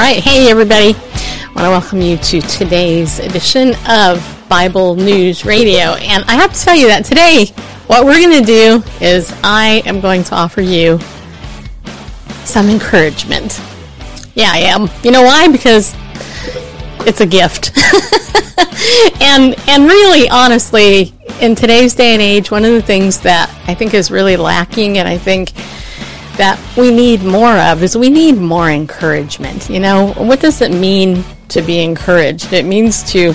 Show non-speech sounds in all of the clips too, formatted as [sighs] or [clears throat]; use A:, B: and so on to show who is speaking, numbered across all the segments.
A: right, hey everybody. I want to welcome you to today's edition of Bible News Radio. And I have to tell you that today, what we're going to do is I am going to offer you some encouragement. Yeah, I am. You know why? Because it's a gift. [laughs] and and really honestly, in today's day and age, one of the things that I think is really lacking and I think that we need more of is we need more encouragement. You know, what does it mean to be encouraged? It means to,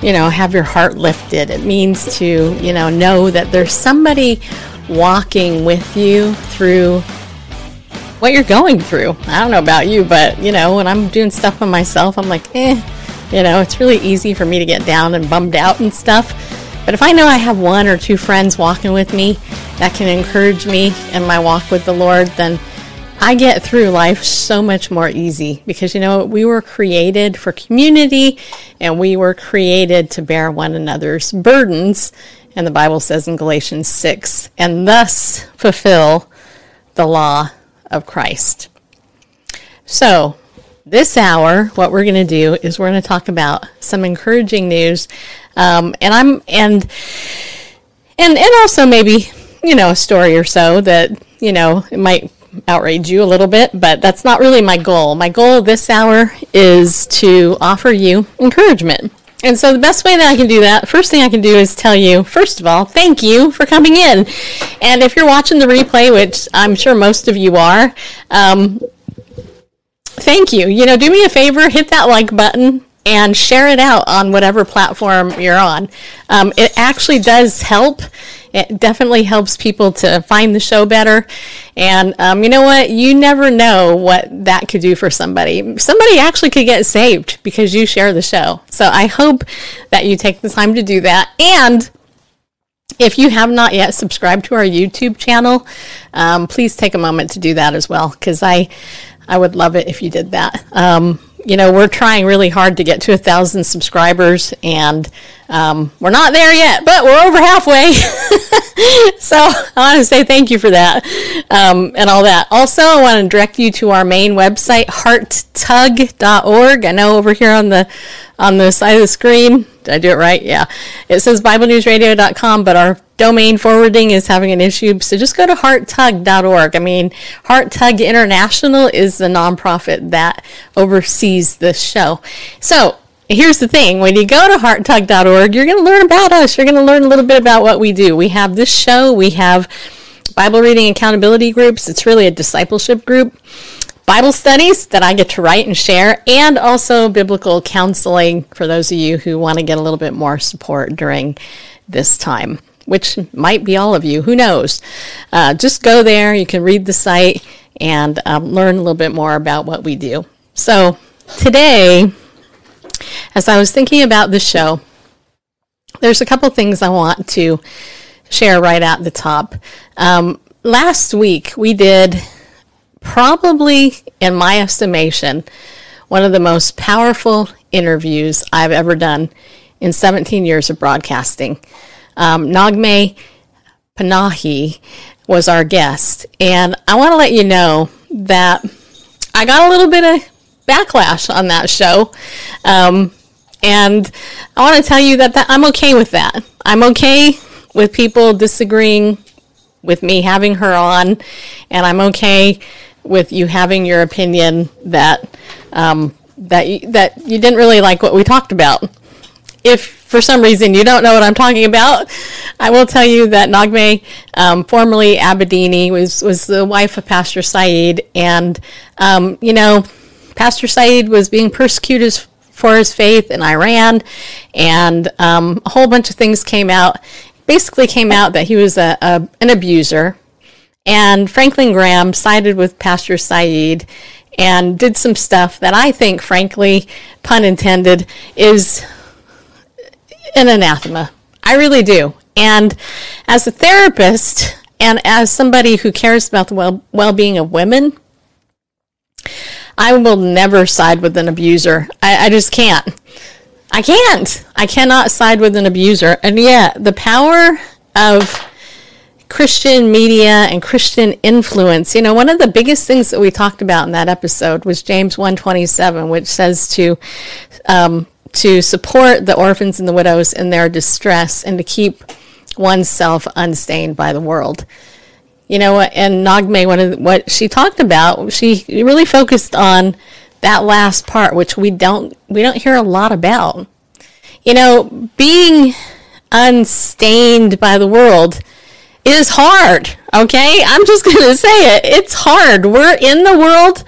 A: you know, have your heart lifted. It means to, you know, know that there's somebody walking with you through what you're going through. I don't know about you, but, you know, when I'm doing stuff on myself, I'm like, eh, you know, it's really easy for me to get down and bummed out and stuff. But if I know I have one or two friends walking with me that can encourage me in my walk with the Lord, then I get through life so much more easy because you know we were created for community and we were created to bear one another's burdens and the Bible says in Galatians 6 and thus fulfill the law of Christ. So, this hour, what we're going to do is we're going to talk about some encouraging news, um, and I'm and and and also maybe you know a story or so that you know it might outrage you a little bit, but that's not really my goal. My goal this hour is to offer you encouragement. And so the best way that I can do that, first thing I can do is tell you, first of all, thank you for coming in. And if you're watching the replay, which I'm sure most of you are, um, thank you. You know, do me a favor, hit that like button and share it out on whatever platform you're on. Um, it actually does help. It definitely helps people to find the show better. And um, you know what? You never know what that could do for somebody. Somebody actually could get saved because you share the show. So I hope that you take the time to do that. And if you have not yet subscribed to our YouTube channel, um, please take a moment to do that as well because I I would love it if you did that. Um, you know, we're trying really hard to get to a thousand subscribers, and um, we're not there yet, but we're over halfway. [laughs] so I want to say thank you for that um, and all that. Also, I want to direct you to our main website, hearttug.org. I know over here on the on the side of the screen, did I do it right? Yeah, it says BibleNewsRadio.com, but our domain forwarding is having an issue. So just go to hearttug.org. I mean, Heart Tug International is the nonprofit that oversees this show. So here's the thing when you go to hearttug.org, you're going to learn about us. You're going to learn a little bit about what we do. We have this show, we have Bible reading accountability groups. It's really a discipleship group. Bible studies that I get to write and share, and also biblical counseling for those of you who want to get a little bit more support during this time which might be all of you. Who knows? Uh, just go there. You can read the site and um, learn a little bit more about what we do. So, today, as I was thinking about the show, there's a couple things I want to share right at the top. Um, last week, we did probably, in my estimation, one of the most powerful interviews I've ever done in 17 years of broadcasting. Um, Naghmeh Panahi was our guest. And I want to let you know that I got a little bit of backlash on that show. Um, and I want to tell you that, that I'm okay with that. I'm okay with people disagreeing with me having her on, and I'm okay with you having your opinion that um, that you, that you didn't really like what we talked about. If for some reason you don't know what I'm talking about, I will tell you that Naghmeh, um, formerly Abedini, was, was the wife of Pastor Saeed. And, um, you know, Pastor Saeed was being persecuted for his faith in Iran, and um, a whole bunch of things came out. Basically, came out that he was a, a, an abuser. And Franklin Graham sided with Pastor Saeed and did some stuff that I think, frankly, pun intended, is an anathema. I really do. And as a therapist and as somebody who cares about the well being of women, I will never side with an abuser. I, I just can't. I can't. I cannot side with an abuser. And yet, the power of Christian media and Christian influence. You know, one of the biggest things that we talked about in that episode was James 127, which says to um, to support the orphans and the widows in their distress and to keep oneself unstained by the world. You know, and Naghmeh, one of the, what she talked about, she really focused on that last part, which we don't we don't hear a lot about. You know, being unstained by the world is hard. Okay, I'm just [laughs] to say it. It's hard. We're in the world,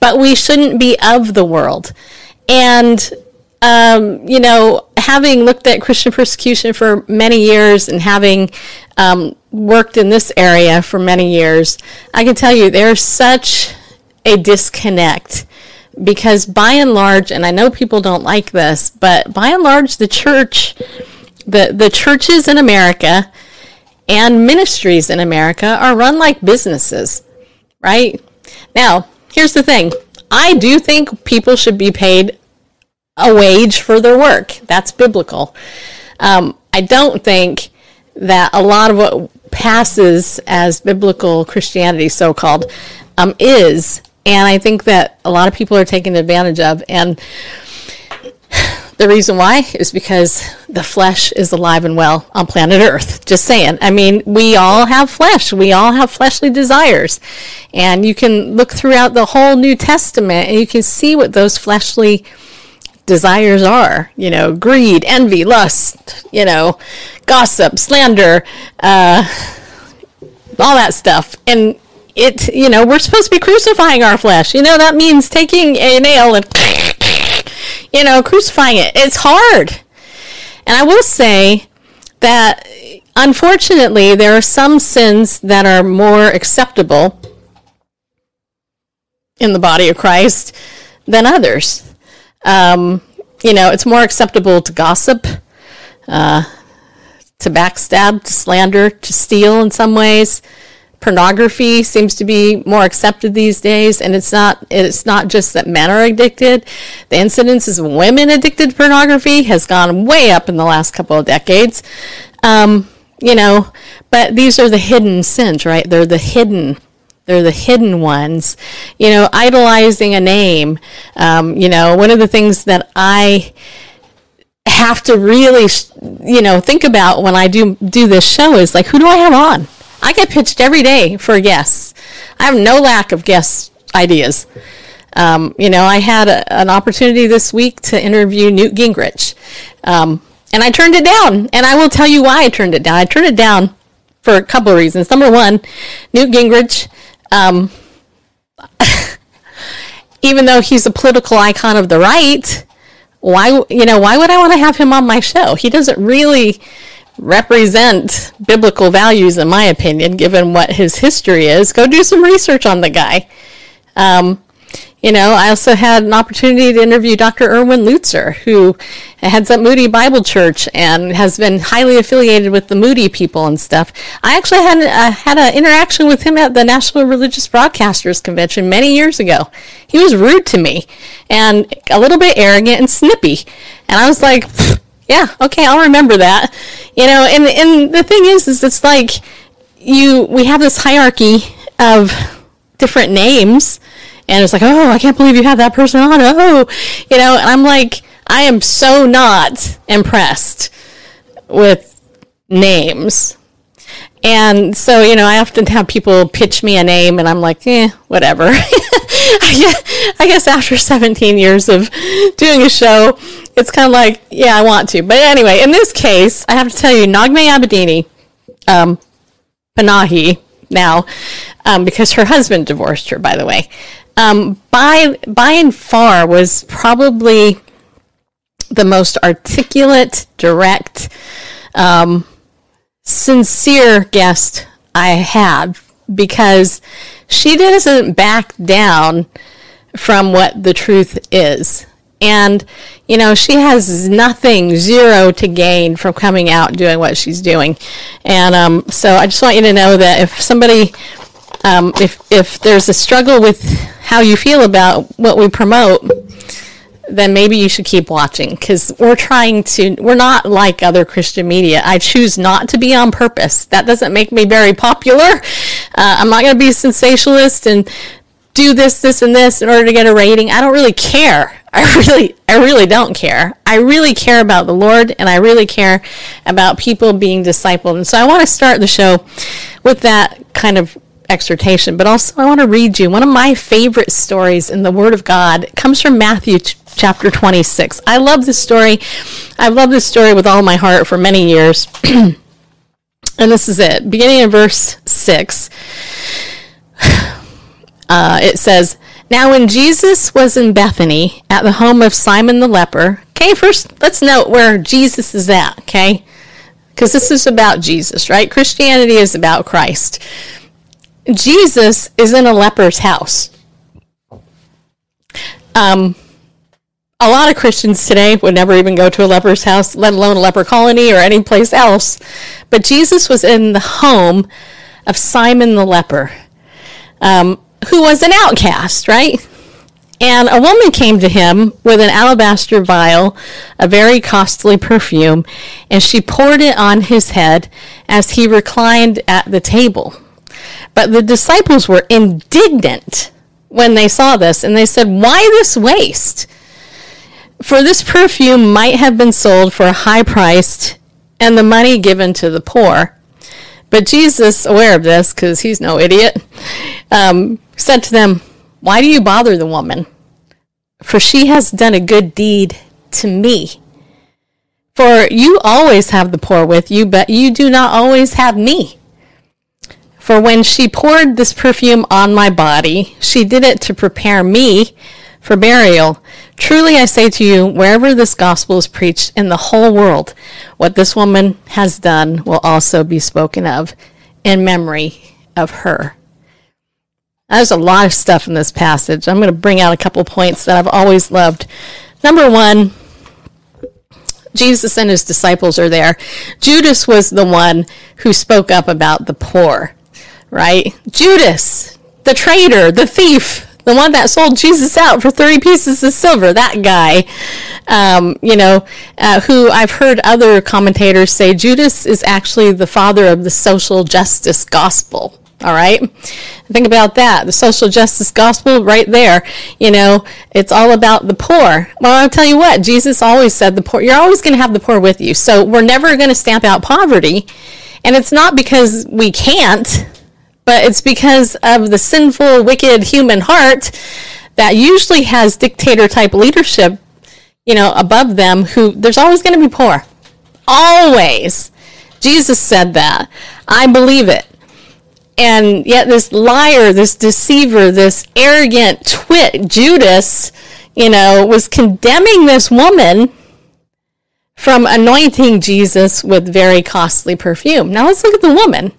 A: but we shouldn't be of the world. And um, you know, having looked at Christian persecution for many years and having um, worked in this area for many years, I can tell you there's such a disconnect because by and large, and I know people don't like this, but by and large, the church, the, the churches in America and ministries in America are run like businesses, right? Now, here's the thing I do think people should be paid a wage for their work. That's biblical. Um, I don't think that a lot of what passes as biblical Christianity, so called, um, is. And I think that a lot of people are taken advantage of. And the reason why is because the flesh is alive and well on planet Earth. Just saying. I mean, we all have flesh. We all have fleshly desires. And you can look throughout the whole New Testament and you can see what those fleshly desires are you know greed envy lust you know gossip slander uh, all that stuff and it you know we're supposed to be crucifying our flesh you know that means taking a nail and you know crucifying it. It's hard. And i will say that unfortunately there are some sins that are more acceptable in the body of christ than others. Um, you know, it's more acceptable to gossip, uh, to backstab, to slander, to steal in some ways. Pornography seems to be more accepted these days, and it's not. It's not just that men are addicted. The incidence of women addicted to pornography has gone way up in the last couple of decades. Um, you know, but these are the hidden sins, right? They're the hidden they're the hidden ones. You know, idolizing a name. Um, you know, one of the things that I have to really, you know, think about when I do do this show is like, who do I have on? I get pitched every day for guests. I have no lack of guest ideas. Um, you know, I had a, an opportunity this week to interview Newt Gingrich, um, and I turned it down. And I will tell you why I turned it down. I turned it down for a couple of reasons. Number one, Newt Gingrich um, [laughs] even though he's a political icon of the right, why you know why would I want to have him on my show? He doesn't really represent biblical values, in my opinion, given what his history is. Go do some research on the guy. Um, you know, I also had an opportunity to interview Dr. Erwin Lutzer, who heads up Moody Bible Church and has been highly affiliated with the Moody people and stuff. I actually had uh, had an interaction with him at the National Religious Broadcasters Convention many years ago. He was rude to me and a little bit arrogant and snippy, and I was like, "Yeah, okay, I'll remember that." You know, and and the thing is, is it's like you we have this hierarchy of different names and it's like, oh, I can't believe you have that person on. Oh, you know, and I'm like, I am so not impressed with names. And so, you know, I often have people pitch me a name and I'm like, eh, whatever. [laughs] I guess after 17 years of doing a show, it's kind of like, yeah, I want to. But anyway, in this case, I have to tell you, Naghmeh Abedini, um, Panahi now, um, because her husband divorced her, by the way um, by by and far was probably the most articulate, direct, um, sincere guest I had because she doesn't back down from what the truth is. And, you know, she has nothing, zero to gain from coming out doing what she's doing. And um, so I just want you to know that if somebody, um, if, if there's a struggle with how you feel about what we promote, then maybe you should keep watching because we're trying to, we're not like other Christian media. I choose not to be on purpose. That doesn't make me very popular. Uh, I'm not going to be a sensationalist and do this, this, and this in order to get a rating. I don't really care. I [laughs] really, I really don't care. I really care about the Lord and I really care about people being discipled. And so I want to start the show with that kind of exhortation, but also I want to read you one of my favorite stories in the Word of God. It comes from Matthew chapter 26. I love this story. I've loved this story with all my heart for many years. [clears throat] and this is it. Beginning in verse 6, [sighs] uh, it says, Now when Jesus was in Bethany at the home of Simon the leper, okay, first let's note where Jesus is at, okay? Because this is about Jesus, right? Christianity is about Christ. Jesus is in a leper's house. Um, a lot of Christians today would never even go to a leper's house, let alone a leper colony or any place else. But Jesus was in the home of Simon the leper, um, who was an outcast, right? And a woman came to him with an alabaster vial, a very costly perfume, and she poured it on his head as he reclined at the table. But the disciples were indignant when they saw this, and they said, Why this waste? For this perfume might have been sold for a high price and the money given to the poor. But Jesus, aware of this, because he's no idiot, um, said to them, Why do you bother the woman? For she has done a good deed to me. For you always have the poor with you, but you do not always have me. For when she poured this perfume on my body, she did it to prepare me for burial. Truly I say to you, wherever this gospel is preached in the whole world, what this woman has done will also be spoken of in memory of her. There's a lot of stuff in this passage. I'm going to bring out a couple points that I've always loved. Number one, Jesus and his disciples are there. Judas was the one who spoke up about the poor right? Judas, the traitor, the thief, the one that sold Jesus out for 30 pieces of silver, that guy, um, you know, uh, who I've heard other commentators say Judas is actually the father of the social justice gospel. All right. Think about that. The social justice gospel right there. You know, it's all about the poor. Well, I'll tell you what, Jesus always said the poor, you're always going to have the poor with you. So we're never going to stamp out poverty. And it's not because we can't but it's because of the sinful, wicked human heart that usually has dictator type leadership, you know, above them who there's always going to be poor. Always. Jesus said that. I believe it. And yet this liar, this deceiver, this arrogant twit, Judas, you know, was condemning this woman from anointing Jesus with very costly perfume. Now let's look at the woman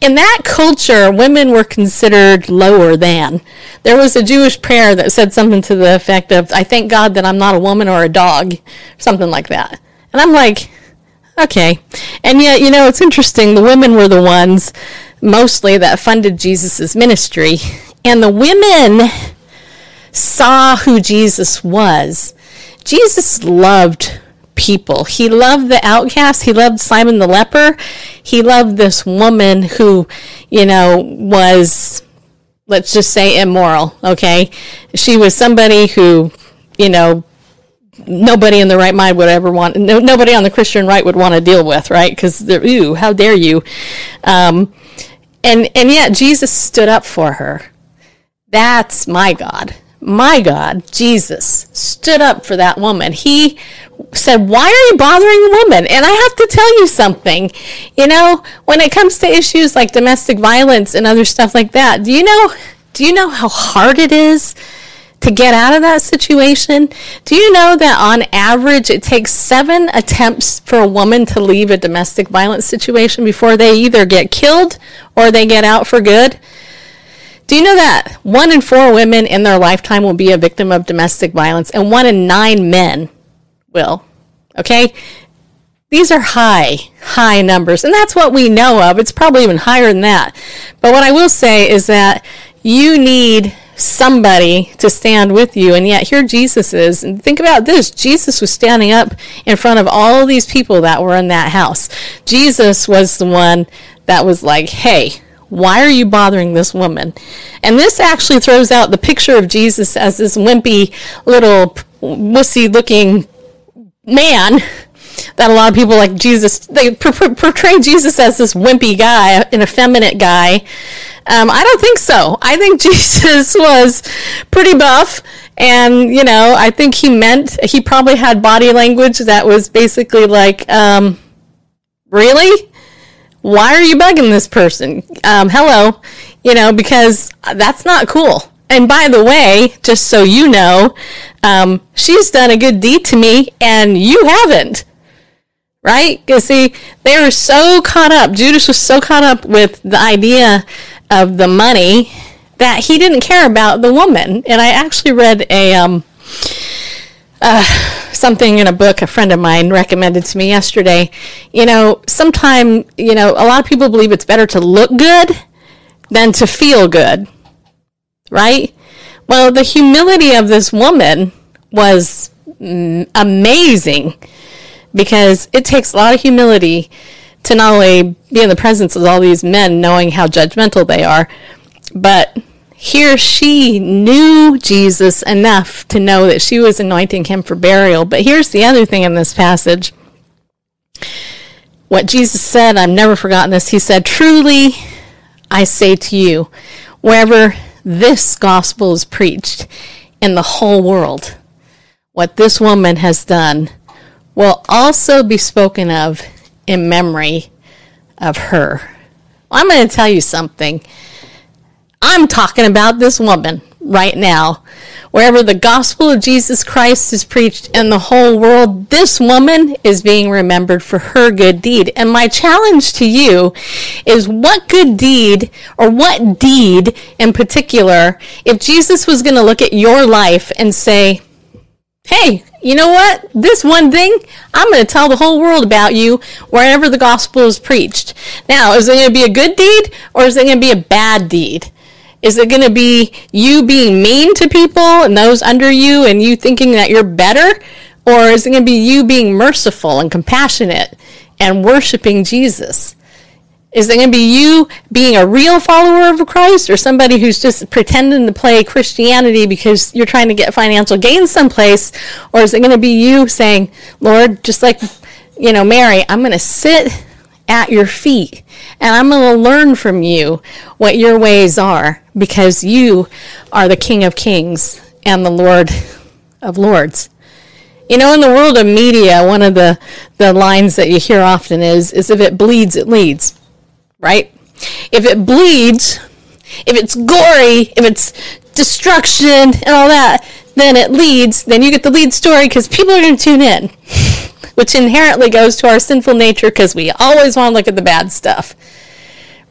A: in that culture, women were considered lower than. There was a Jewish prayer that said something to the effect of, I thank God that I'm not a woman or a dog, something like that. And I'm like, okay. And yet, you know, it's interesting. The women were the ones mostly that funded Jesus' ministry. And the women saw who Jesus was. Jesus loved people. He loved the outcast. He loved Simon the leper. He loved this woman who, you know, was, let's just say, immoral. Okay. She was somebody who, you know, nobody in the right mind would ever want, no, nobody on the Christian right would want to deal with, right? Because they're, ooh, how dare you? Um, and, and yet Jesus stood up for her. That's my God my God, Jesus, stood up for that woman. He said, Why are you bothering the woman? And I have to tell you something. You know, when it comes to issues like domestic violence and other stuff like that, do you know do you know how hard it is to get out of that situation? Do you know that on average it takes seven attempts for a woman to leave a domestic violence situation before they either get killed or they get out for good? Do you know that one in four women in their lifetime will be a victim of domestic violence and one in nine men will? Okay? These are high, high numbers. And that's what we know of. It's probably even higher than that. But what I will say is that you need somebody to stand with you, and yet here Jesus is. And think about this Jesus was standing up in front of all these people that were in that house. Jesus was the one that was like, hey, why are you bothering this woman? And this actually throws out the picture of Jesus as this wimpy little wussy looking man that a lot of people like Jesus, they portray Jesus as this wimpy guy, an effeminate guy. Um, I don't think so. I think [laughs] Jesus was pretty buff. And, you know, I think he meant, he probably had body language that was basically like, um, really? Why are you bugging this person? Um, hello. You know, because that's not cool. And by the way, just so you know, um, she's done a good deed to me and you haven't right? Because see, they were so caught up. Judas was so caught up with the idea of the money that he didn't care about the woman. And I actually read a um, uh, something in a book a friend of mine recommended to me yesterday. You know, sometime you know a lot of people believe it's better to look good than to feel good, right? Well, the humility of this woman was amazing because it takes a lot of humility to not only be in the presence of all these men knowing how judgmental they are, but here she knew Jesus enough to know that she was anointing him for burial. But here's the other thing in this passage. What Jesus said, I've never forgotten this. He said, Truly, I say to you, wherever this gospel is preached in the whole world, what this woman has done will also be spoken of in memory of her. Well, I'm going to tell you something. I'm talking about this woman right now. Wherever the gospel of Jesus Christ is preached in the whole world, this woman is being remembered for her good deed. And my challenge to you is what good deed or what deed in particular, if Jesus was going to look at your life and say, hey, you know what? This one thing, I'm going to tell the whole world about you wherever the gospel is preached. Now, is it going to be a good deed or is it going to be a bad deed? Is it going to be you being mean to people and those under you and you thinking that you're better? Or is it going to be you being merciful and compassionate and worshiping Jesus? Is it going to be you being a real follower of Christ or somebody who's just pretending to play Christianity because you're trying to get financial gain someplace? Or is it going to be you saying, Lord, just like, you know, Mary, I'm going to sit at your feet and I'm going to learn from you what your ways are because you are the King of Kings and the Lord of Lords. You know, in the world of media, one of the, the lines that you hear often is, is if it bleeds, it leads right? If it bleeds, if it's gory, if it's destruction and all that, then it leads, then you get the lead story because people are going to tune in, [laughs] which inherently goes to our sinful nature because we always want to look at the bad stuff.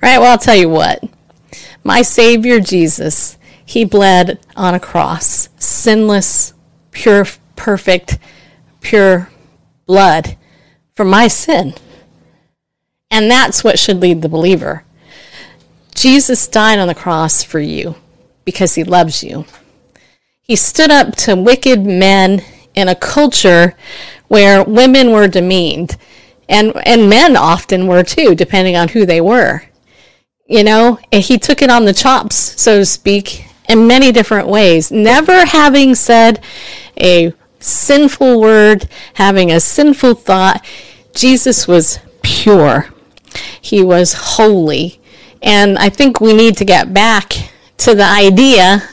A: Right? Well, I'll tell you what. My Savior Jesus, He bled on a cross, sinless, pure, perfect, pure blood for my sin. And that's what should lead the believer. Jesus died on the cross for you because he loves you. He stood up to wicked men in a culture where women were demeaned and and men often were too depending on who they were. You know, and he took it on the chops, so to speak, in many different ways, never having said a sinful word, having a sinful thought. Jesus was pure. He was holy. And I think we need to get back to the idea,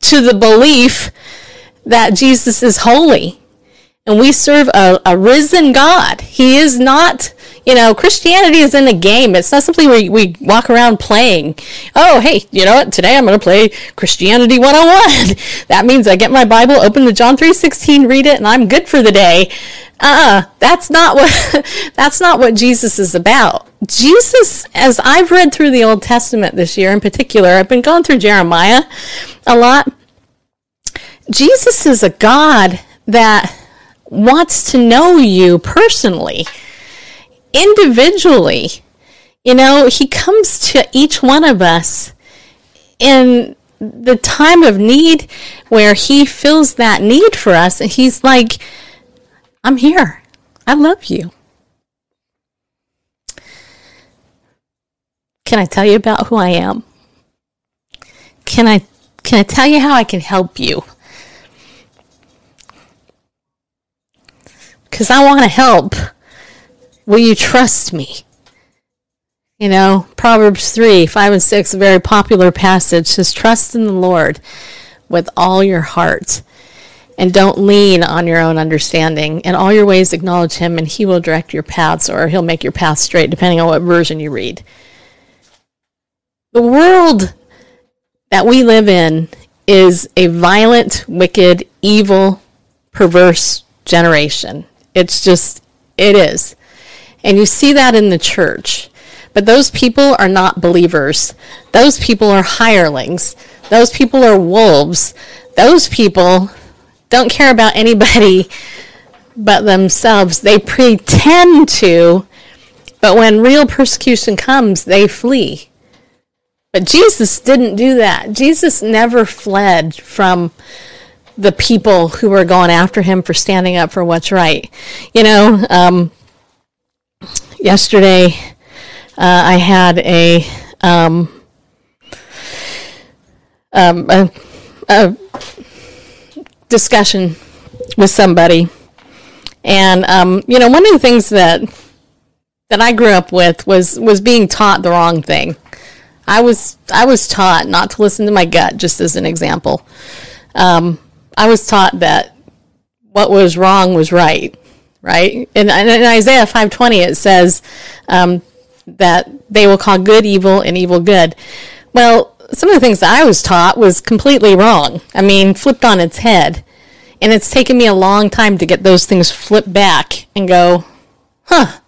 A: to the belief that Jesus is holy. And we serve a, a risen God. He is not, you know, Christianity is in a game. It's not something we, we walk around playing. Oh, hey, you know what? Today I'm going to play Christianity 101. [laughs] that means I get my Bible, open to John 3.16, read it, and I'm good for the day uh that's not what [laughs] that's not what Jesus is about. Jesus, as I've read through the Old Testament this year in particular, I've been going through Jeremiah a lot. Jesus is a God that wants to know you personally, individually. You know, he comes to each one of us in the time of need where he fills that need for us and he's like i'm here. I love you. Can i tell you about who i am? Can i can i tell you how i can help you? Because i want to help. Will you trust me? You know, Proverbs 3, 5, and 6, a very popular passage says, Trust in the Lord with all your heart and don't lean on your own understanding. In all your ways, acknowledge Him, and He will direct your paths, or He'll make your paths straight, depending on what version you read. The world that we live in is a violent, wicked, evil, perverse generation. It's just, it is. And you see that in the church. But those people are not believers. Those people are hirelings. Those people are wolves. Those people don't care about anybody but themselves. They pretend to, but when real persecution comes, they flee. But Jesus didn't do that. Jesus never fled from the people who were going after him for standing up for what's right. You know, um, yesterday uh, I had a, um, um, a, a discussion with somebody, and um, you know, one of the things that that I grew up with was was being taught the wrong thing. I was I was taught not to listen to my gut, just as an example. Um, I was taught that what was wrong was right, right? And in Isaiah five twenty, it says um, that they will call good evil and evil good. Well, some of the things that I was taught was completely wrong. I mean, flipped on its head. And it's taken me a long time to get those things flipped back and go, huh,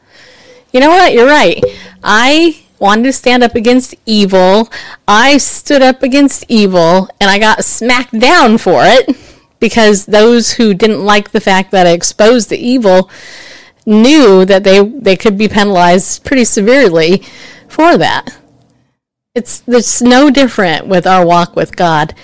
A: you know what? You're right. I wanted to stand up against evil. I stood up against evil and I got smacked down for it because those who didn't like the fact that I exposed the evil knew that they they could be penalized pretty severely for that. It's it's no different with our walk with God.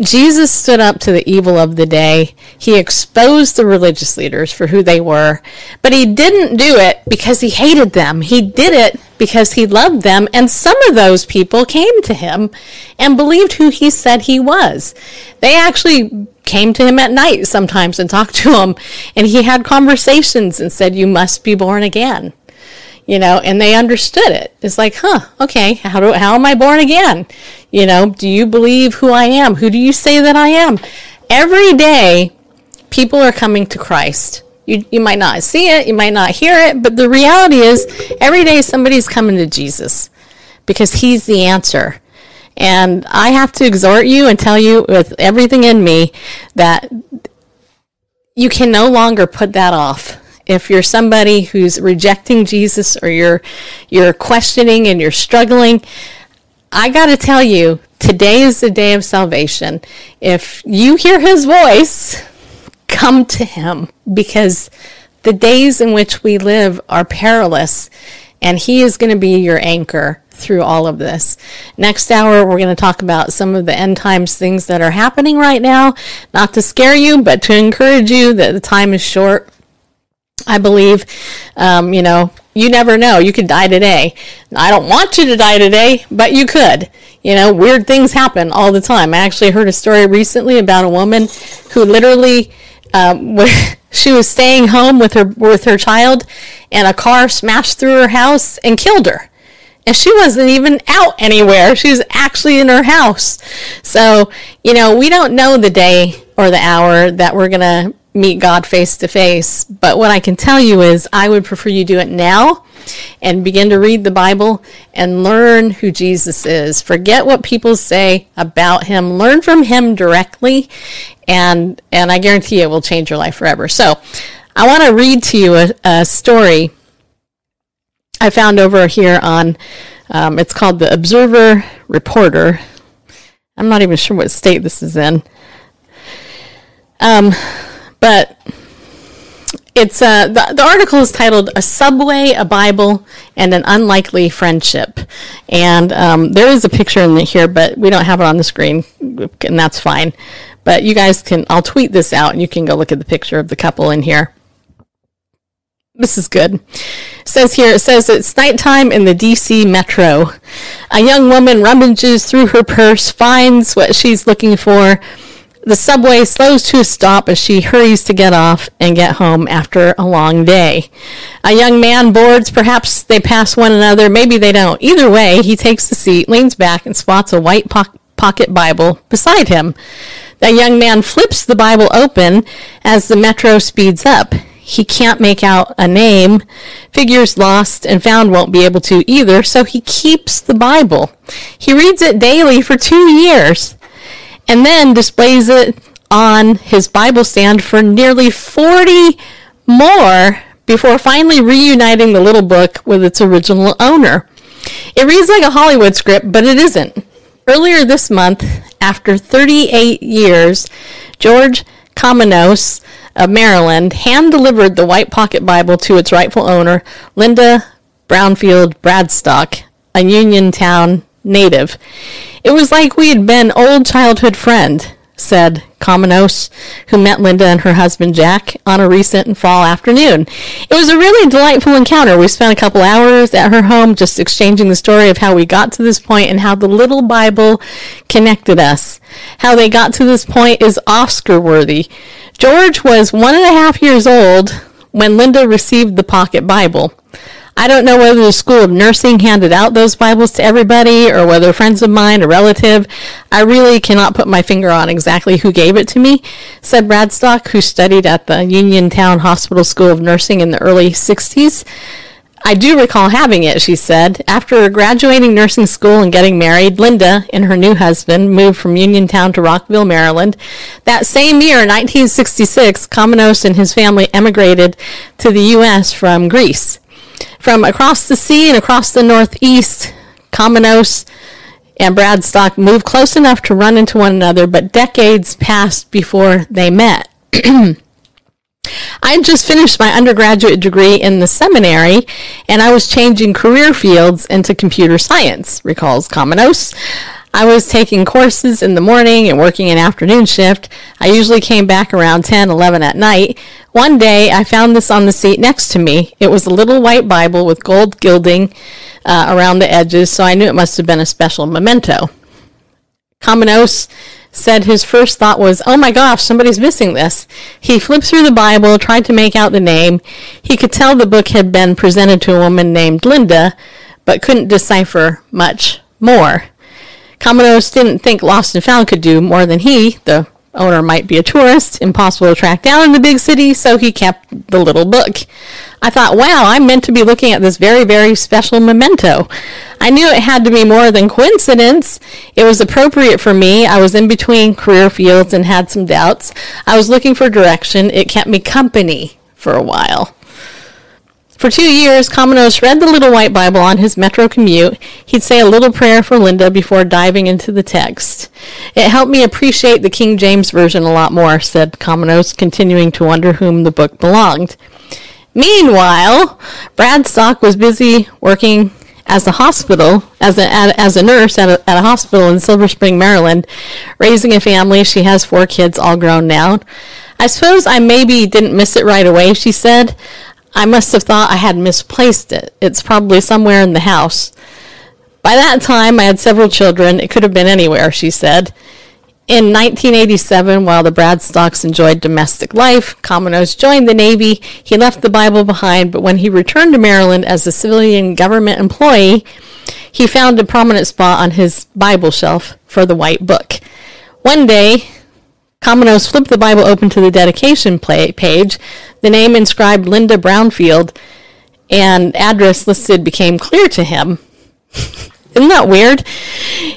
A: Jesus stood up to the evil of the day. He exposed the religious leaders for who they were, but he didn't do it because he hated them. He did it because he loved them, and some of those people came to him and believed who he said he was. They actually came to him at night sometimes and talked to him, and he had conversations and said, You must be born again you know, and they understood it. It's like, huh, okay, how do how am I born again? You know, do you believe who I am? Who do you say that I am? Every day, people are coming to Christ. You, you might not see it, you might not hear it, but the reality is, every day somebody's coming to Jesus because He's the answer. And I have to exhort you and tell you with everything in me that you can no longer put that off if you're somebody who's rejecting Jesus or you're you're questioning and you're struggling, I got to tell you, today is the day of salvation. If you hear his voice, come to him because the days in which we live are perilous and he is going to be your anchor through all of this. Next hour, we're going to talk about some of the end times things that are happening right now, not to scare you, but to encourage you that the time is short I believe, um, you know, you never know. You could die today. I don't want you to die today, but you could. You know, weird things happen all the time. I actually heard a story recently about a woman who literally, um, [laughs] she was staying home with her with her child, and a car smashed through her house and killed her. And she wasn't even out anywhere. She was actually in her house. So, you know, we don't know the day or the hour that we're going to meet God face to face. But what I can tell you is I would prefer you do it now and begin to read the Bible and learn who Jesus is. Forget what people say about him. Learn from him directly and and I guarantee it will change your life forever. So, I want to read to you a, a story I found over here on um, it's called the Observer Reporter. I'm not even sure what state this is in. Um, but it's uh, the, the article is titled "A Subway, a Bible, and an Unlikely Friendship," and um, there is a picture in here, but we don't have it on the screen, and that's fine. But you guys can, I'll tweet this out, and you can go look at the picture of the couple in here. This is good. It says here, it says it's nighttime in the DC metro. A young woman rummages through her purse, finds what she's looking for the subway slows to a stop as she hurries to get off and get home after a long day. A young man boards. Perhaps they pass one another. Maybe they don't. Either way, he takes the seat, leans back, and spots a white po- pocket Bible beside him. The young man flips the Bible open as the metro speeds up. He can't make out a name. Figures lost and found won't be able to either, so he keeps the Bible. He reads it daily for two years and then displays it on his Bible stand for nearly 40 more before finally reuniting the little book with its original owner. It reads like a Hollywood script, but it isn't. Earlier this month, after 38 years, George Kamenos of Maryland hand delivered the White Pocket Bible to its rightful owner, Linda Brownfield Bradstock, a Uniontown native. It was like we had been old childhood friend, said Kamenos, who met Linda and her husband Jack on a recent fall afternoon. It was a really delightful encounter. We spent a couple hours at her home just exchanging the story of how we got to this point and how the little Bible connected us. How they got to this point is Oscar worthy. George was one and a half years old when Linda received the pocket Bible. I don't know whether the School of Nursing handed out those Bibles to everybody or whether friends of mine, a relative. I really cannot put my finger on exactly who gave it to me, said Bradstock, who studied at the Uniontown Hospital School of Nursing in the early 60s. I do recall having it, she said. After graduating nursing school and getting married, Linda and her new husband moved from Uniontown to Rockville, Maryland. That same year, 1966, Kamenos and his family emigrated to the U.S. from Greece. From across the sea and across the northeast, Kamenos and Bradstock moved close enough to run into one another, but decades passed before they met. [clears throat] I had just finished my undergraduate degree in the seminary, and I was changing career fields into computer science, recalls Kamenos. I was taking courses in the morning and working an afternoon shift. I usually came back around 10, 11 at night. One day, I found this on the seat next to me. It was a little white Bible with gold gilding uh, around the edges, so I knew it must have been a special memento. Kamenos said his first thought was, oh my gosh, somebody's missing this. He flipped through the Bible, tried to make out the name. He could tell the book had been presented to a woman named Linda, but couldn't decipher much more. Kamenos didn't think Lost and Found could do more than he, the owner might be a tourist, impossible to track down in the big city, so he kept the little book. I thought, wow, I'm meant to be looking at this very, very special memento. I knew it had to be more than coincidence. It was appropriate for me. I was in between career fields and had some doubts. I was looking for direction. It kept me company for a while. For two years, Kamenos read the Little White Bible on his metro commute. He'd say a little prayer for Linda before diving into the text. It helped me appreciate the King James Version a lot more, said Kamenos, continuing to wonder whom the book belonged. Meanwhile, Bradstock was busy working as a hospital, as a, as a nurse at a, at a hospital in Silver Spring, Maryland, raising a family. She has four kids, all grown now. I suppose I maybe didn't miss it right away, she said. I must have thought I had misplaced it. It's probably somewhere in the house. By that time, I had several children. It could have been anywhere, she said. In 1987, while the Bradstocks enjoyed domestic life, Kamenos joined the Navy. He left the Bible behind, but when he returned to Maryland as a civilian government employee, he found a prominent spot on his Bible shelf for the White Book. One day, Kamenos flipped the Bible open to the dedication page. The name inscribed Linda Brownfield and address listed became clear to him. [laughs] Isn't that weird?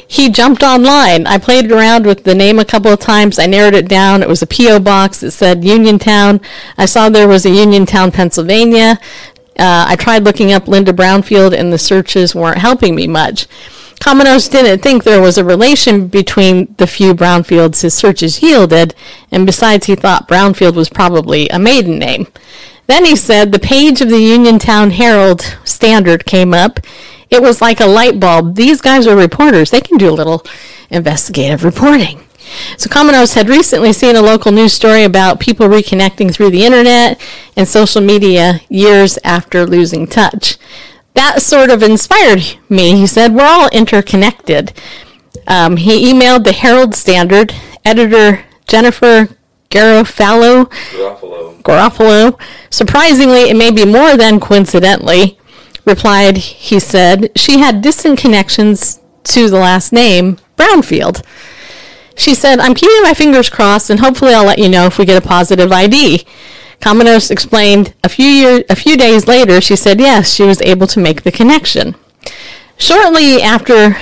A: He jumped online. I played around with the name a couple of times. I narrowed it down. It was a P.O. box. It said Uniontown. I saw there was a Uniontown, Pennsylvania. Uh, I tried looking up Linda Brownfield, and the searches weren't helping me much. Cominos didn't think there was a relation between the few Brownfields his searches yielded, and besides, he thought Brownfield was probably a maiden name. Then he said the page of the Uniontown Herald Standard came up. It was like a light bulb. These guys are reporters. They can do a little investigative reporting. So Cominos had recently seen a local news story about people reconnecting through the internet and social media years after losing touch. That sort of inspired me. He said, We're all interconnected. Um, he emailed the Herald Standard editor Jennifer Garofalo.
B: Garofalo.
A: Garofalo. Surprisingly, it may be more than coincidentally, replied, he said, she had distant connections to the last name, Brownfield. She said, I'm keeping my fingers crossed and hopefully I'll let you know if we get a positive ID. Cominos explained a few year, a few days later, she said yes, she was able to make the connection. Shortly after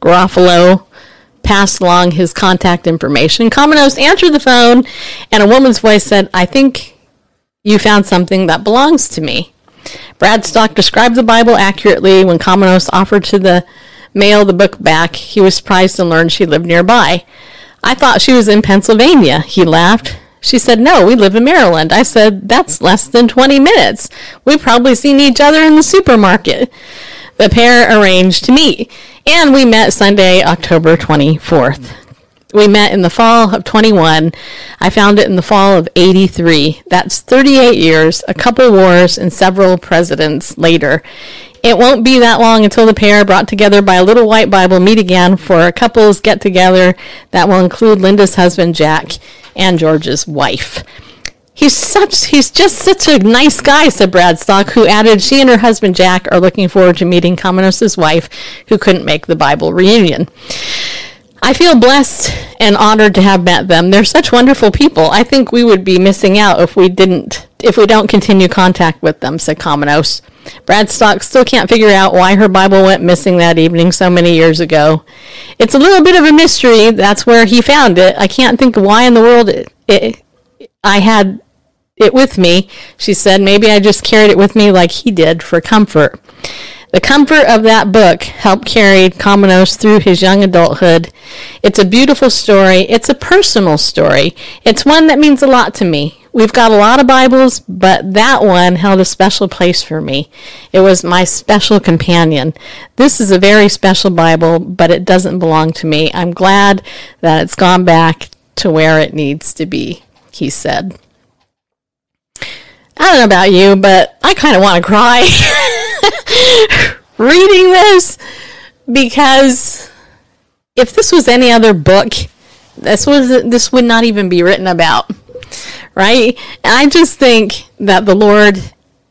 A: Garofalo passed along his contact information, Cominos answered the phone and a woman's voice said, I think you found something that belongs to me. Bradstock described the Bible accurately when Cominos offered to the mail the book back. He was surprised to learn she lived nearby. I thought she was in Pennsylvania. He laughed. She said, No, we live in Maryland. I said, That's less than 20 minutes. We've probably seen each other in the supermarket. The pair arranged to meet, and we met Sunday, October 24th. We met in the fall of 21. I found it in the fall of 83. That's 38 years, a couple wars, and several presidents later. It won't be that long until the pair, brought together by a little white Bible, meet again for a couple's get together that will include Linda's husband, Jack, and George's wife. He's such he's just such a nice guy, said Bradstock, who added she and her husband Jack are looking forward to meeting Cominos' wife, who couldn't make the Bible reunion. I feel blessed and honored to have met them. They're such wonderful people. I think we would be missing out if we didn't if we don't continue contact with them, said Cominos. Bradstock still can't figure out why her Bible went missing that evening so many years ago. It's a little bit of a mystery. That's where he found it. I can't think why in the world it, it, I had it with me. She said, maybe I just carried it with me like he did for comfort. The comfort of that book helped carry Cominos through his young adulthood. It's a beautiful story. It's a personal story. It's one that means a lot to me. We've got a lot of Bibles, but that one held a special place for me. It was my special companion. This is a very special Bible, but it doesn't belong to me. I'm glad that it's gone back to where it needs to be, he said. I don't know about you, but I kind of want to cry [laughs] reading this because if this was any other book, this was this would not even be written about right? I just think that the Lord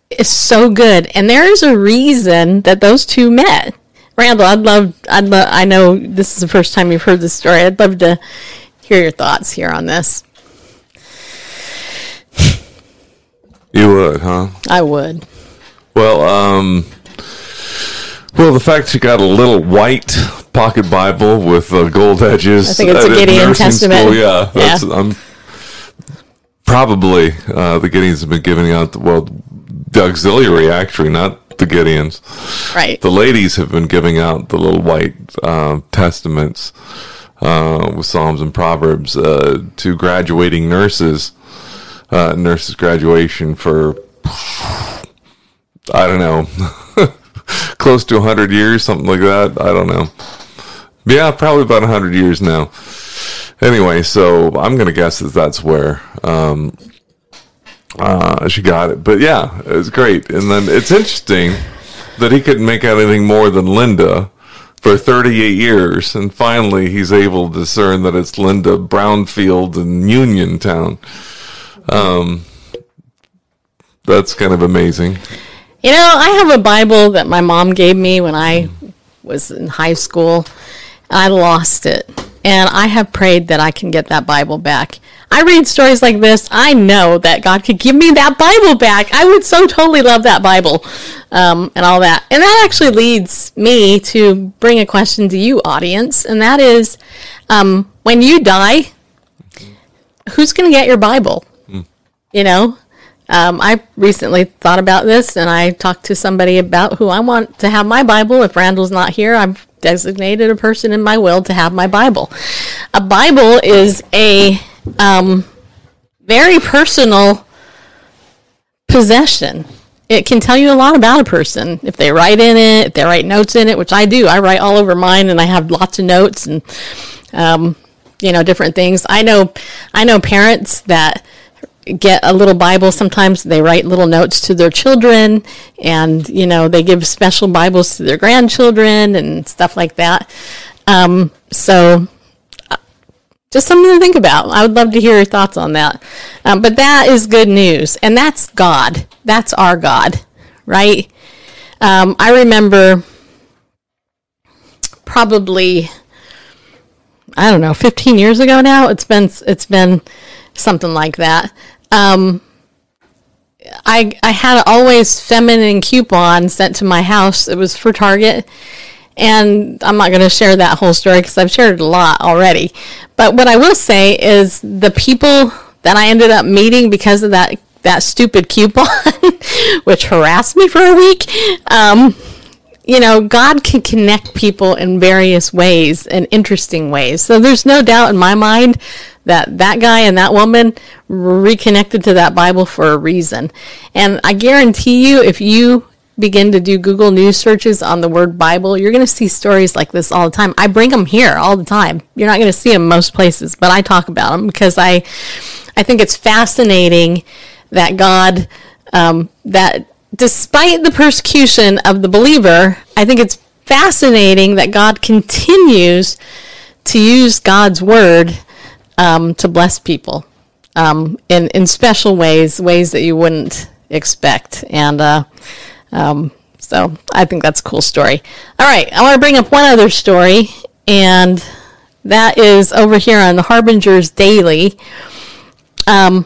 A: is so good, and there is a reason that those two met. Randall, I'd love, I'd love, I know this is the first time you've heard this story. I'd love to hear your thoughts here on this.
B: You would, huh?
A: I would.
B: Well, um, well, the fact you got a little white pocket Bible with uh, gold edges.
A: I think it's a Gideon Testament.
B: School, yeah, that's,
A: Yeah.
B: I'm probably uh, the Gideons have been giving out the well, the auxiliary actually, not the Gideons.
A: Right.
B: The ladies have been giving out the little white uh, testaments uh, with Psalms and Proverbs uh, to graduating nurses. Uh, nurses graduation for I don't know, [laughs] close to 100 years, something like that. I don't know. Yeah, probably about 100 years now. Anyway, so I'm to guess that that's where um, uh, she got it. But yeah, it's great. And then it's interesting that he couldn't make out anything more than Linda for 38 years. And finally, he's able to discern that it's Linda Brownfield in Uniontown. Um, that's kind of amazing.
A: You know, I have a Bible that my mom gave me when I was in high school. I lost it. And I have prayed that I can get that Bible back. I read stories like this. I know that God could give me that Bible back. I would so totally love that Bible um, and all that. And that actually leads me to bring a question to you, audience. And that is um, when you die, who's going to get your Bible? You know, um, I recently thought about this and I talked to somebody about who I want to have my Bible. If Randall's not here, I've designated a person in my will to have my Bible. A Bible is a um, very personal possession. It can tell you a lot about a person if they write in it, if they write notes in it, which I do. I write all over mine, and I have lots of notes and um, you know different things. I know I know parents that get a little Bible. Sometimes they write little notes to their children, and you know they give special Bibles to their grandchildren and stuff like that. Um, so just something to think about. I would love to hear your thoughts on that. Um, but that is good news, and that's God. That's our God, right? Um, I remember probably I don't know, 15 years ago now. It's been it's been something like that. Um, I I had always feminine coupon sent to my house. It was for Target, and I'm not going to share that whole story because I've shared a lot already. But what I will say is the people that I ended up meeting because of that that stupid coupon, [laughs] which harassed me for a week. Um, you know, God can connect people in various ways and interesting ways. So there's no doubt in my mind that that guy and that woman reconnected to that Bible for a reason. And I guarantee you, if you begin to do Google News searches on the word Bible, you're going to see stories like this all the time. I bring them here all the time. You're not going to see them most places, but I talk about them because I, I think it's fascinating that God, um, that despite the persecution of the believer, I think it's fascinating that God continues to use God's word um, to bless people um, in in special ways, ways that you wouldn't expect, and. Uh, um, so I think that's a cool story. All right, I want to bring up one other story, and that is over here on the Harbinger's Daily. Um,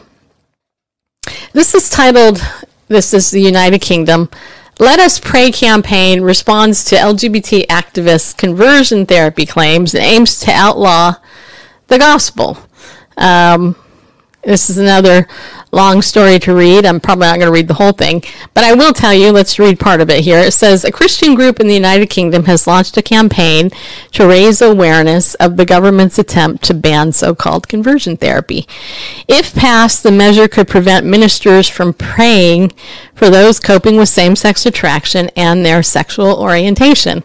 A: this is titled, This is the United Kingdom. Let Us Pray campaign responds to LGBT activists' conversion therapy claims and aims to outlaw the gospel. Um, this is another long story to read. I'm probably not going to read the whole thing, but I will tell you, let's read part of it here. It says A Christian group in the United Kingdom has launched a campaign to raise awareness of the government's attempt to ban so called conversion therapy. If passed, the measure could prevent ministers from praying for those coping with same sex attraction and their sexual orientation.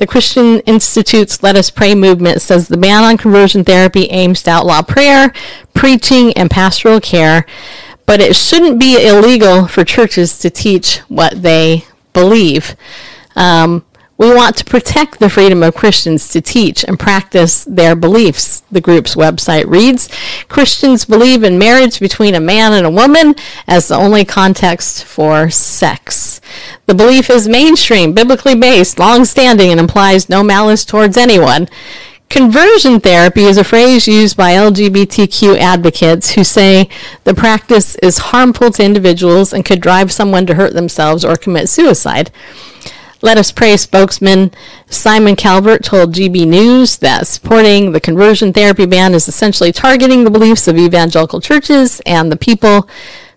A: The Christian Institute's Let Us Pray movement says the ban on conversion therapy aims to outlaw prayer, preaching, and pastoral care, but it shouldn't be illegal for churches to teach what they believe. Um, we want to protect the freedom of Christians to teach and practice their beliefs, the group's website reads. Christians believe in marriage between a man and a woman as the only context for sex. The belief is mainstream, biblically based, long standing, and implies no malice towards anyone. Conversion therapy is a phrase used by LGBTQ advocates who say the practice is harmful to individuals and could drive someone to hurt themselves or commit suicide. Let Us Pray spokesman Simon Calvert told GB News that supporting the conversion therapy ban is essentially targeting the beliefs of evangelical churches and the people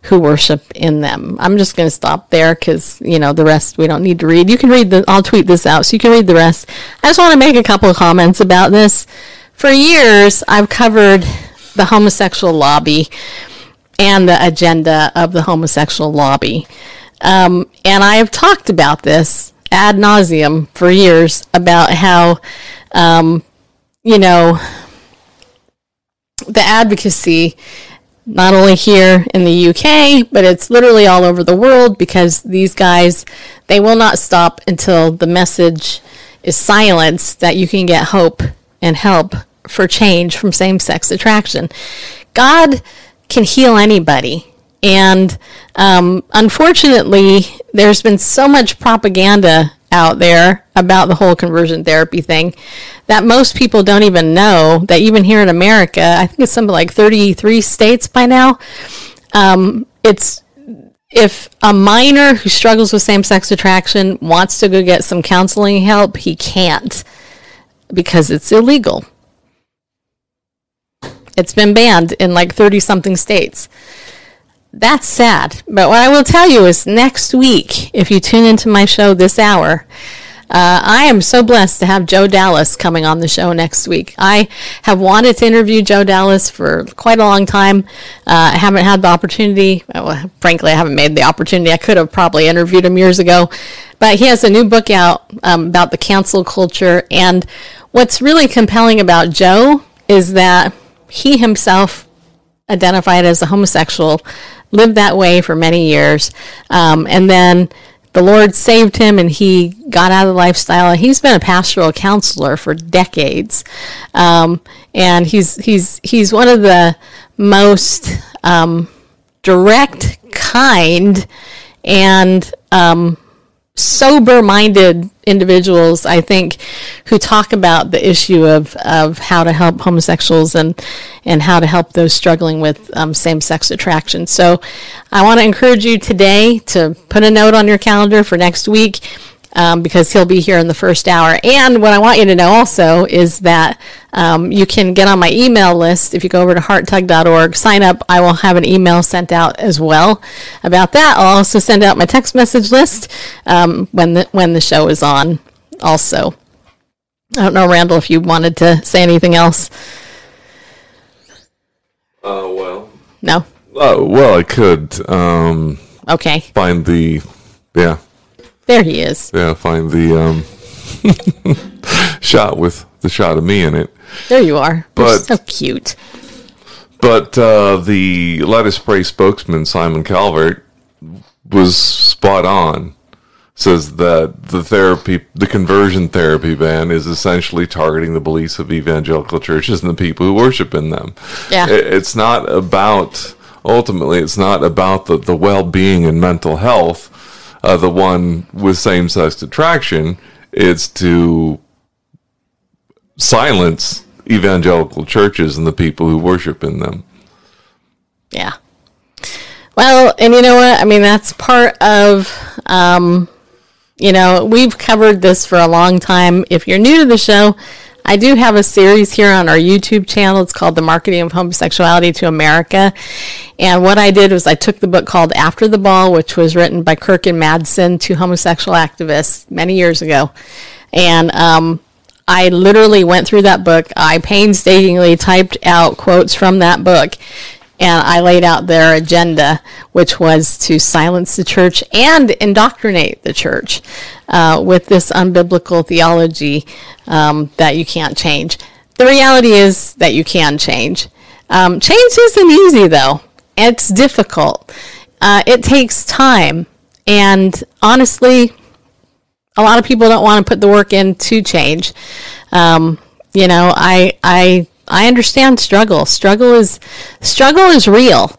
A: who worship in them. I'm just going to stop there because, you know, the rest we don't need to read. You can read the, I'll tweet this out so you can read the rest. I just want to make a couple of comments about this. For years, I've covered the homosexual lobby and the agenda of the homosexual lobby. Um, and I have talked about this ad nauseum for years about how, um, you know, the advocacy, not only here in the UK, but it's literally all over the world because these guys, they will not stop until the message is silenced that you can get hope and help for change from same sex attraction. God can heal anybody. And um, unfortunately, there's been so much propaganda out there about the whole conversion therapy thing that most people don't even know that even here in America, I think it's something like 33 states by now. Um, it's if a minor who struggles with same sex attraction wants to go get some counseling help, he can't because it's illegal. It's been banned in like 30 something states. That's sad. But what I will tell you is next week, if you tune into my show this hour, Uh, I am so blessed to have Joe Dallas coming on the show next week. I have wanted to interview Joe Dallas for quite a long time. Uh, I haven't had the opportunity. Well, frankly, I haven't made the opportunity. I could have probably interviewed him years ago. But he has a new book out um, about the cancel culture. And what's really compelling about Joe is that he himself identified as a homosexual, lived that way for many years, um, and then the Lord saved him and he got out of the lifestyle. He's been a pastoral counselor for decades. Um, and he's, he's, he's one of the most um, direct, kind, and um, sober minded individuals, I think, who talk about the issue of, of how to help homosexuals and, and how to help those struggling with um, same sex attraction. So I want to encourage you today to put a note on your calendar for next week um, because he'll be here in the first hour. And what I want you to know also is that um, you can get on my email list if you go over to hearttug.org, sign up. I will have an email sent out as well about that. I'll also send out my text message list um, when the when the show is on. Also, I don't know, Randall, if you wanted to say anything else.
B: Uh, well.
A: No.
B: Uh, well, I could. Um,
A: okay.
B: Find the, yeah.
A: There he is.
B: Yeah, find the um, [laughs] shot with the shot of me in it.
A: There you are.
B: But
A: You're so cute.
B: But uh, the Let Us Pray spokesman Simon Calvert was spot on. Says that the therapy, the conversion therapy ban, is essentially targeting the beliefs of evangelical churches and the people who worship in them.
A: Yeah,
B: it's not about ultimately. It's not about the the well being and mental health uh, the one with same sex attraction, it's to silence evangelical churches and the people who worship in them.
A: Yeah. Well, and you know what? I mean, that's part of, um, you know, we've covered this for a long time. If you're new to the show, I do have a series here on our YouTube channel. It's called The Marketing of Homosexuality to America. And what I did was I took the book called After the Ball, which was written by Kirk and Madsen, two homosexual activists, many years ago. And um, I literally went through that book. I painstakingly typed out quotes from that book and I laid out their agenda, which was to silence the church and indoctrinate the church uh, with this unbiblical theology um, that you can't change. The reality is that you can change. Um, change isn't easy, though. It's difficult. Uh, it takes time. And honestly, a lot of people don't want to put the work in to change. Um, you know, I, I I understand struggle. Struggle is struggle is real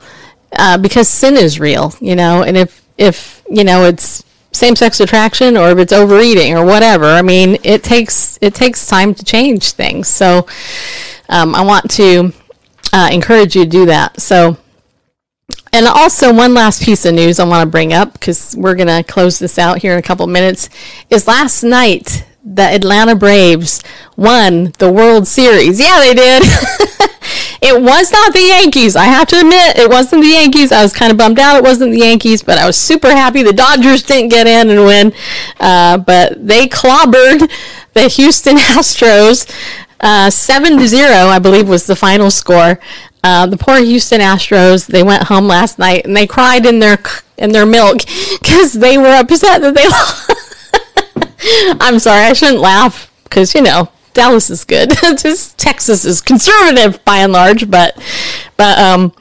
A: uh, because sin is real, you know. And if if you know it's same sex attraction or if it's overeating or whatever, I mean, it takes it takes time to change things. So um, I want to uh, encourage you to do that. So. And also, one last piece of news I want to bring up because we're going to close this out here in a couple minutes is last night the Atlanta Braves won the World Series. Yeah, they did. [laughs] it was not the Yankees. I have to admit, it wasn't the Yankees. I was kind of bummed out it wasn't the Yankees, but I was super happy the Dodgers didn't get in and win. Uh, but they clobbered the Houston [laughs] Astros. Uh, seven to zero, I believe, was the final score. Uh, the poor Houston Astros, they went home last night and they cried in their in their milk [laughs] because they were upset that they lost. I'm sorry, I shouldn't laugh because you know Dallas is good. [laughs] Just Texas is conservative by and large, but but um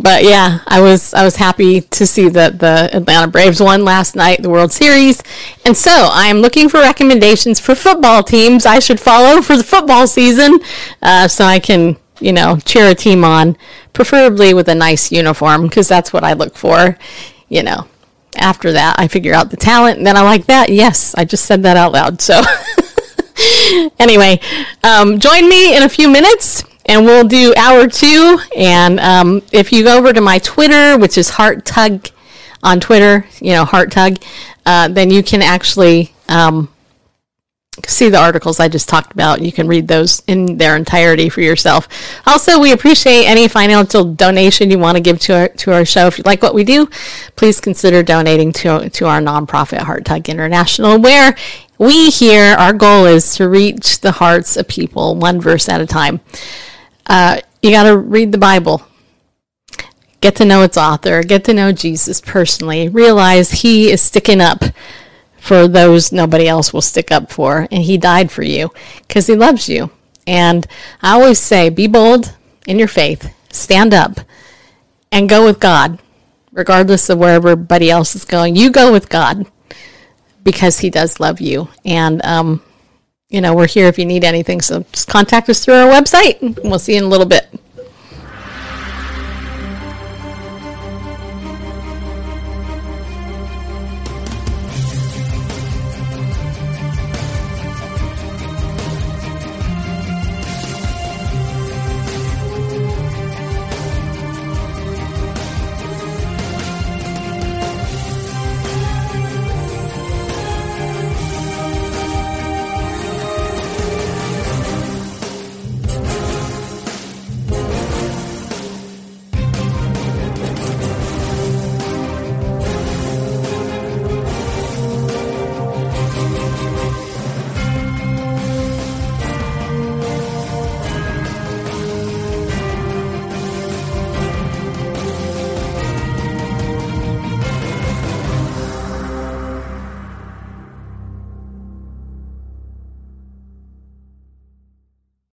A: but yeah, I was I was happy to see that the Atlanta Braves won last night the World Series, and so I am looking for recommendations for football teams I should follow for the football season, uh, so I can you know cheer a team on, preferably with a nice uniform because that's what I look for, you know after that, I figure out the talent, and then I like that. Yes, I just said that out loud. So, [laughs] [laughs] anyway, um, join me in a few minutes, and we'll do hour two. And um, if you go over to my Twitter, which is Heart Tug on Twitter, you know, Heart Tug, uh, then you can actually um, see the articles I just talked about. You can read those in their entirety for yourself. Also, we appreciate any financial donation you want to give to our, to our show. If you like what we do, please consider donating to, to our nonprofit Heart Tug International, where we here, our goal is to reach the hearts of people one verse at a time. Uh, you got to read the Bible, get to know its author, get to know Jesus personally, realize he is sticking up for those nobody else will stick up for, and he died for you because he loves you. And I always say, be bold in your faith, stand up, and go with God, regardless of where everybody else is going. You go with God because he does love you. And, um, you know, we're here if you need anything. So just contact us through our website. We'll see you in a little bit.